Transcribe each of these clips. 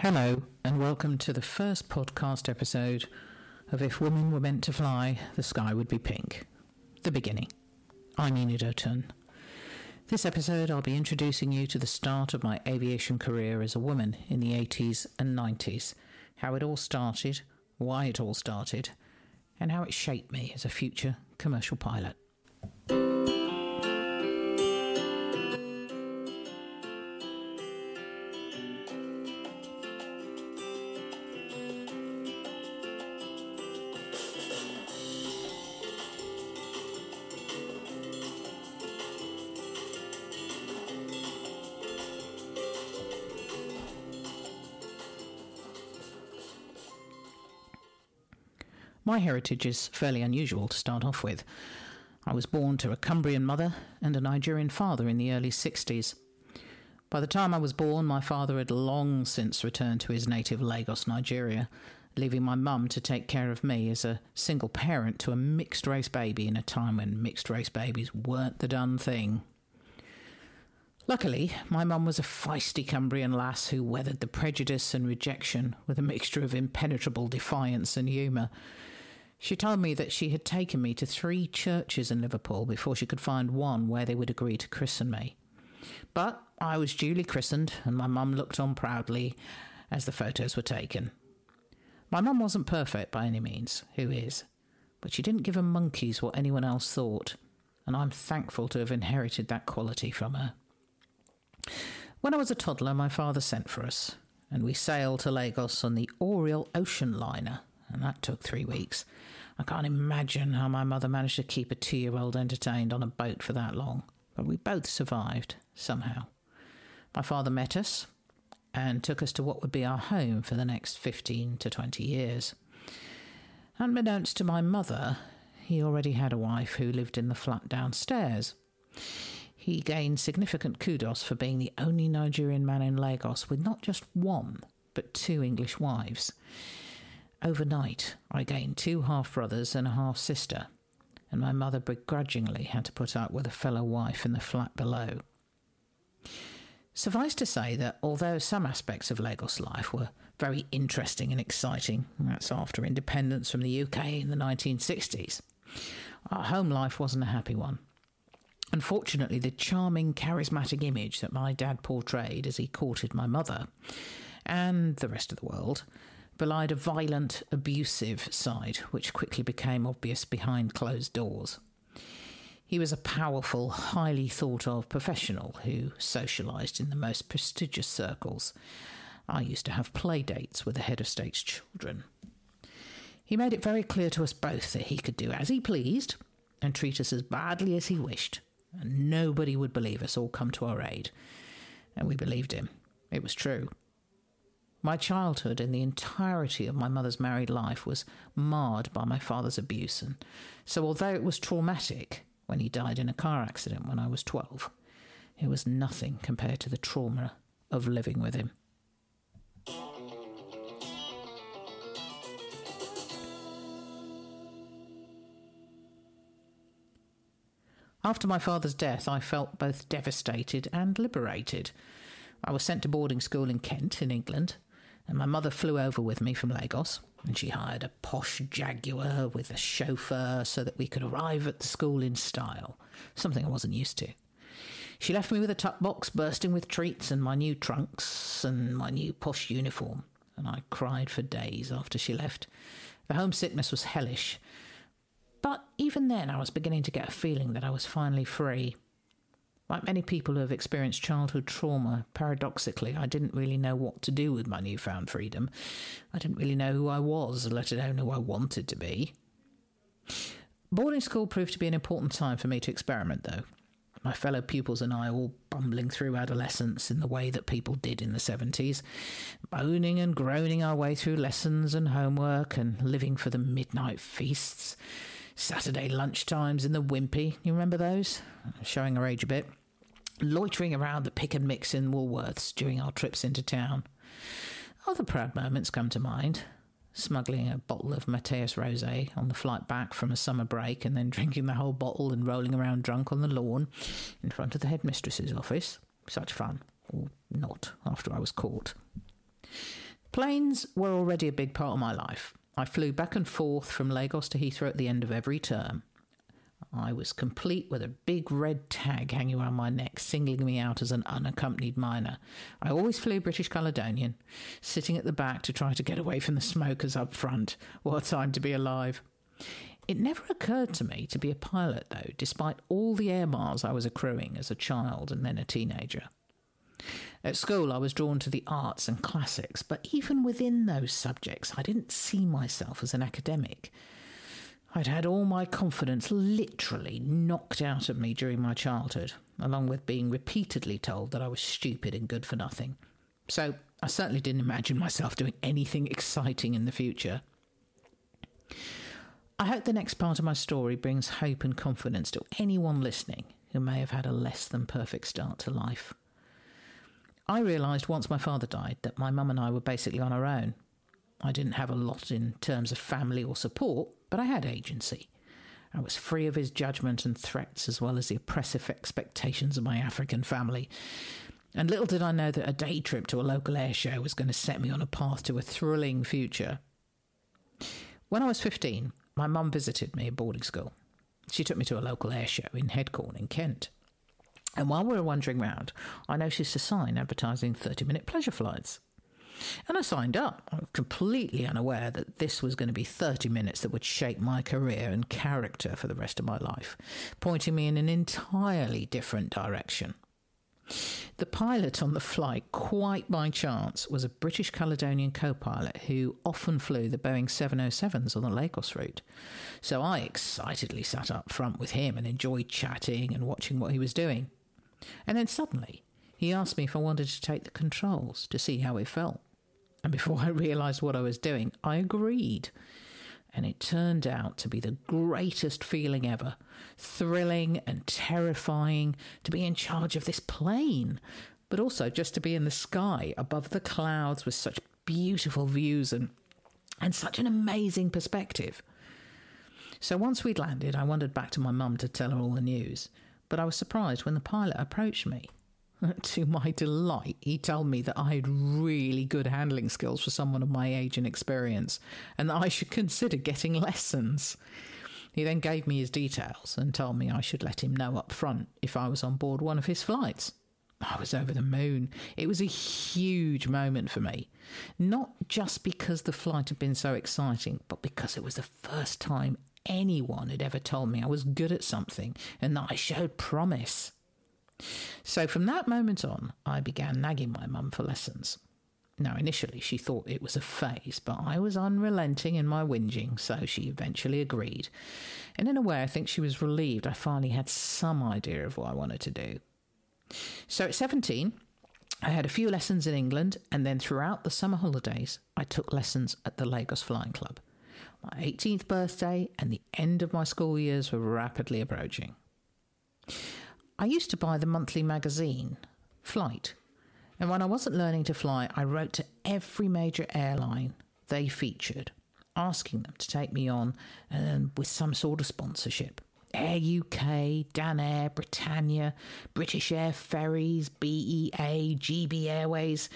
Hello, and welcome to the first podcast episode of If Women Were Meant to Fly, the Sky Would Be Pink. The beginning. I'm Enid O'Ton. This episode, I'll be introducing you to the start of my aviation career as a woman in the 80s and 90s, how it all started, why it all started, and how it shaped me as a future commercial pilot. My heritage is fairly unusual to start off with. I was born to a Cumbrian mother and a Nigerian father in the early 60s. By the time I was born, my father had long since returned to his native Lagos, Nigeria, leaving my mum to take care of me as a single parent to a mixed race baby in a time when mixed race babies weren't the done thing. Luckily, my mum was a feisty Cumbrian lass who weathered the prejudice and rejection with a mixture of impenetrable defiance and humour. She told me that she had taken me to three churches in Liverpool before she could find one where they would agree to christen me. But I was duly christened, and my mum looked on proudly as the photos were taken. My mum wasn't perfect by any means, who is? But she didn't give a monkey's what anyone else thought, and I'm thankful to have inherited that quality from her. When I was a toddler, my father sent for us, and we sailed to Lagos on the Aureol Ocean Liner, and that took three weeks. I can't imagine how my mother managed to keep a two year old entertained on a boat for that long, but we both survived, somehow. My father met us and took us to what would be our home for the next 15 to 20 years. Unbeknownst to my mother, he already had a wife who lived in the flat downstairs. He gained significant kudos for being the only Nigerian man in Lagos with not just one, but two English wives. Overnight, I gained two half brothers and a half sister, and my mother begrudgingly had to put up with a fellow wife in the flat below. Suffice to say that although some aspects of Lagos life were very interesting and exciting, that's after independence from the UK in the 1960s, our home life wasn't a happy one. Unfortunately, the charming, charismatic image that my dad portrayed as he courted my mother and the rest of the world belied a violent, abusive side, which quickly became obvious behind closed doors. He was a powerful, highly thought of professional who socialised in the most prestigious circles. I used to have play dates with the head of state's children. He made it very clear to us both that he could do as he pleased and treat us as badly as he wished, and nobody would believe us or come to our aid. And we believed him. It was true. My childhood and the entirety of my mother's married life was marred by my father's abuse, and so although it was traumatic when he died in a car accident when I was 12, it was nothing compared to the trauma of living with him. After my father's death, I felt both devastated and liberated. I was sent to boarding school in Kent, in England, and my mother flew over with me from Lagos, and she hired a posh Jaguar with a chauffeur so that we could arrive at the school in style, something I wasn't used to. She left me with a tuck box bursting with treats and my new trunks and my new posh uniform, and I cried for days after she left. The homesickness was hellish, but even then I was beginning to get a feeling that I was finally free. Like many people who have experienced childhood trauma, paradoxically, I didn't really know what to do with my newfound freedom. I didn't really know who I was, let alone who I wanted to be. Boarding school proved to be an important time for me to experiment, though. My fellow pupils and I all bumbling through adolescence in the way that people did in the 70s, moaning and groaning our way through lessons and homework and living for the midnight feasts. Saturday lunchtimes in the Wimpy, you remember those? Showing our age a bit loitering around the pick and mix in Woolworths during our trips into town. Other proud moments come to mind. Smuggling a bottle of Mateus Rosé on the flight back from a summer break and then drinking the whole bottle and rolling around drunk on the lawn in front of the headmistress's office. Such fun. Or not, after I was caught. Planes were already a big part of my life. I flew back and forth from Lagos to Heathrow at the end of every term. I was complete with a big red tag hanging around my neck, singling me out as an unaccompanied minor. I always flew British Caledonian, sitting at the back to try to get away from the smokers up front. What time to be alive! It never occurred to me to be a pilot, though, despite all the air miles I was accruing as a child and then a teenager. At school, I was drawn to the arts and classics, but even within those subjects, I didn't see myself as an academic. I'd had all my confidence literally knocked out of me during my childhood, along with being repeatedly told that I was stupid and good for nothing. So I certainly didn't imagine myself doing anything exciting in the future. I hope the next part of my story brings hope and confidence to anyone listening who may have had a less than perfect start to life. I realised once my father died that my mum and I were basically on our own. I didn't have a lot in terms of family or support, but I had agency. I was free of his judgment and threats, as well as the oppressive expectations of my African family. And little did I know that a day trip to a local air show was going to set me on a path to a thrilling future. When I was 15, my mum visited me at boarding school. She took me to a local air show in Headcorn in Kent. And while we were wandering round, I noticed a sign advertising 30 minute pleasure flights. And I signed up, completely unaware that this was going to be 30 minutes that would shape my career and character for the rest of my life, pointing me in an entirely different direction. The pilot on the flight, quite by chance, was a British Caledonian co pilot who often flew the Boeing 707s on the Lagos route. So I excitedly sat up front with him and enjoyed chatting and watching what he was doing. And then suddenly, he asked me if I wanted to take the controls to see how it felt. And before I realised what I was doing, I agreed. And it turned out to be the greatest feeling ever thrilling and terrifying to be in charge of this plane, but also just to be in the sky above the clouds with such beautiful views and, and such an amazing perspective. So once we'd landed, I wandered back to my mum to tell her all the news, but I was surprised when the pilot approached me. to my delight, he told me that I had really good handling skills for someone of my age and experience, and that I should consider getting lessons. He then gave me his details and told me I should let him know up front if I was on board one of his flights. I was over the moon. It was a huge moment for me. Not just because the flight had been so exciting, but because it was the first time anyone had ever told me I was good at something and that I showed promise. So from that moment on, I began nagging my mum for lessons. Now, initially, she thought it was a phase, but I was unrelenting in my whinging, so she eventually agreed. And in a way, I think she was relieved I finally had some idea of what I wanted to do. So at 17, I had a few lessons in England, and then throughout the summer holidays, I took lessons at the Lagos Flying Club. My 18th birthday and the end of my school years were rapidly approaching. I used to buy the monthly magazine, Flight, and when I wasn't learning to fly, I wrote to every major airline they featured, asking them to take me on um, with some sort of sponsorship. Air UK, Dan Air, Britannia, British Air Ferries, BEA, GB Airways,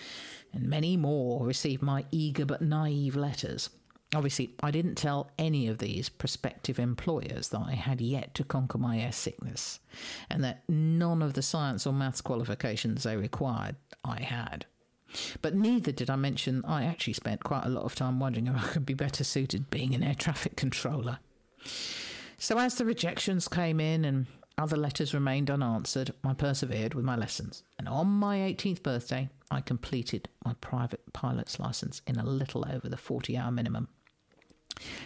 and many more received my eager but naive letters. Obviously, I didn't tell any of these prospective employers that I had yet to conquer my air sickness, and that none of the science or maths qualifications they required I had. But neither did I mention I actually spent quite a lot of time wondering if I could be better suited being an air traffic controller. So, as the rejections came in and other letters remained unanswered, I persevered with my lessons, and on my 18th birthday, I completed my private pilot's license in a little over the 40 hour minimum.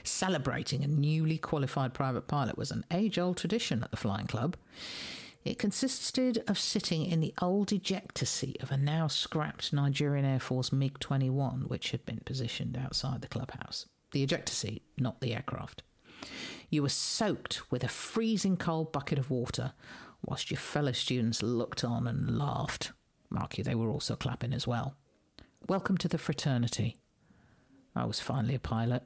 Celebrating a newly qualified private pilot was an age old tradition at the Flying Club. It consisted of sitting in the old ejector seat of a now scrapped Nigerian Air Force MiG 21, which had been positioned outside the clubhouse. The ejector seat, not the aircraft. You were soaked with a freezing cold bucket of water, whilst your fellow students looked on and laughed. Mark you, they were also clapping as well. Welcome to the fraternity. I was finally a pilot.